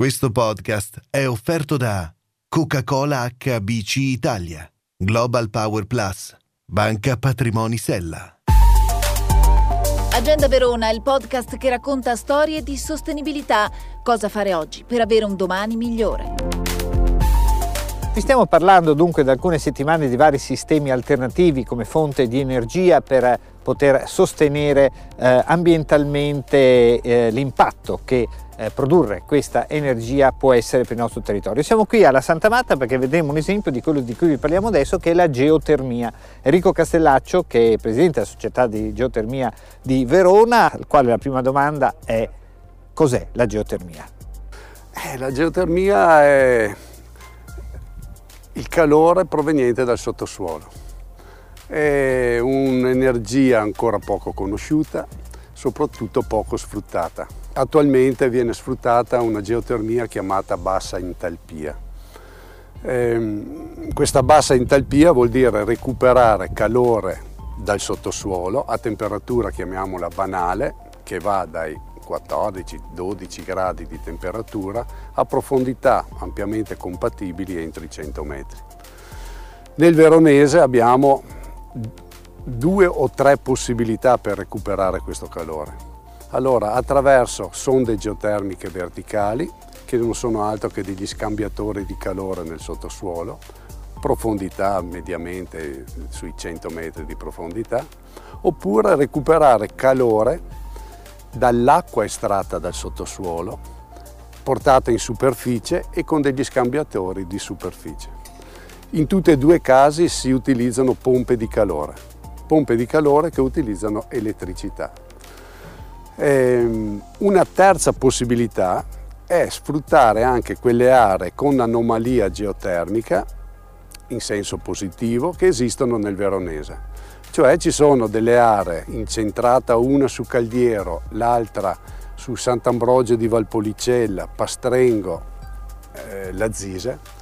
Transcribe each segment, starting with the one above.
Questo podcast è offerto da Coca-Cola HBC Italia, Global Power Plus, Banca Patrimoni Sella. Agenda Verona, il podcast che racconta storie di sostenibilità. Cosa fare oggi per avere un domani migliore. Vi stiamo parlando dunque da alcune settimane di vari sistemi alternativi come fonte di energia per poter sostenere eh, ambientalmente eh, l'impatto che eh, produrre questa energia può essere per il nostro territorio. Siamo qui alla Santa Marta perché vedremo un esempio di quello di cui vi parliamo adesso che è la geotermia. Enrico Castellaccio che è presidente della società di geotermia di Verona, al quale la prima domanda è cos'è la geotermia? Eh, la geotermia è il calore proveniente dal sottosuolo è un'energia ancora poco conosciuta, soprattutto poco sfruttata. Attualmente viene sfruttata una geotermia chiamata bassa entalpia. Eh, questa bassa entalpia vuol dire recuperare calore dal sottosuolo a temperatura chiamiamola banale che va dai 14-12 gradi di temperatura a profondità ampiamente compatibili entro i 100 metri. Nel veronese abbiamo due o tre possibilità per recuperare questo calore. Allora, attraverso sonde geotermiche verticali, che non sono altro che degli scambiatori di calore nel sottosuolo, profondità mediamente sui 100 metri di profondità, oppure recuperare calore dall'acqua estratta dal sottosuolo, portata in superficie e con degli scambiatori di superficie. In tutti e due i casi si utilizzano pompe di calore, pompe di calore che utilizzano elettricità. Ehm, una terza possibilità è sfruttare anche quelle aree con anomalia geotermica, in senso positivo, che esistono nel Veronese. Cioè ci sono delle aree incentrata una su Caldiero, l'altra su Sant'Ambrogio di Valpolicella, Pastrengo, eh, la Zise,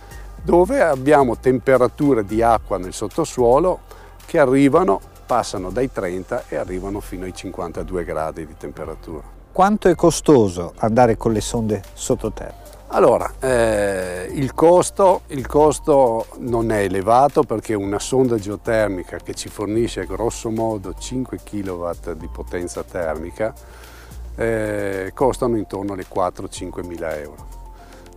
dove abbiamo temperature di acqua nel sottosuolo che arrivano, passano dai 30 e arrivano fino ai 52 gradi di temperatura. Quanto è costoso andare con le sonde sottoterra? Allora, eh, il, costo, il, costo, non è elevato perché una sonda geotermica che ci fornisce grosso modo 5 kW di potenza termica eh, costano intorno alle 4-5 mila euro.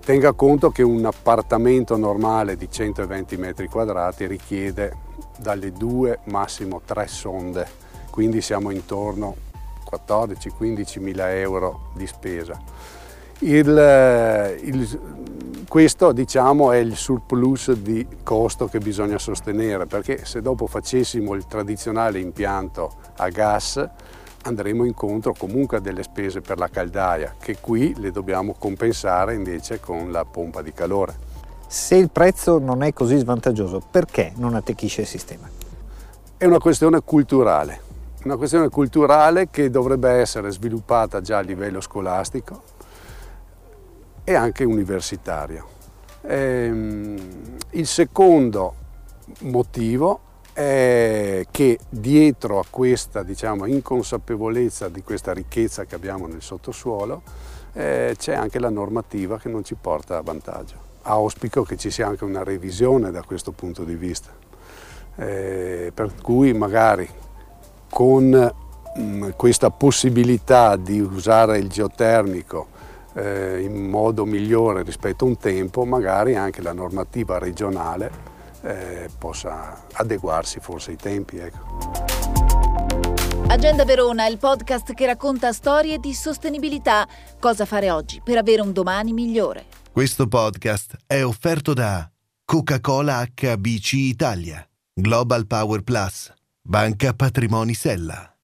Tenga conto che un appartamento normale di 120 metri quadrati richiede dalle due massimo tre sonde, quindi siamo intorno a 14-15 mila euro di spesa. Il, il, questo diciamo, è il surplus di costo che bisogna sostenere perché se dopo facessimo il tradizionale impianto a gas andremo incontro comunque a delle spese per la caldaia che qui le dobbiamo compensare invece con la pompa di calore. Se il prezzo non è così svantaggioso, perché non attecchisce il sistema? È una questione culturale, una questione culturale che dovrebbe essere sviluppata già a livello scolastico e anche universitario. Ehm, il secondo motivo è che dietro a questa diciamo, inconsapevolezza di questa ricchezza che abbiamo nel sottosuolo eh, c'è anche la normativa che non ci porta a vantaggio. Auspico che ci sia anche una revisione da questo punto di vista, eh, per cui magari con mh, mm, questa possibilità di usare il geotermico eh, in modo migliore rispetto a un tempo, magari anche la normativa regionale eh, possa adeguarsi forse ai tempi. Ecco. Agenda Verona, il podcast che racconta storie di sostenibilità. Cosa fare oggi per avere un domani migliore. Questo podcast è offerto da Coca-Cola HBC Italia, Global Power Plus, Banca Patrimoni Sella.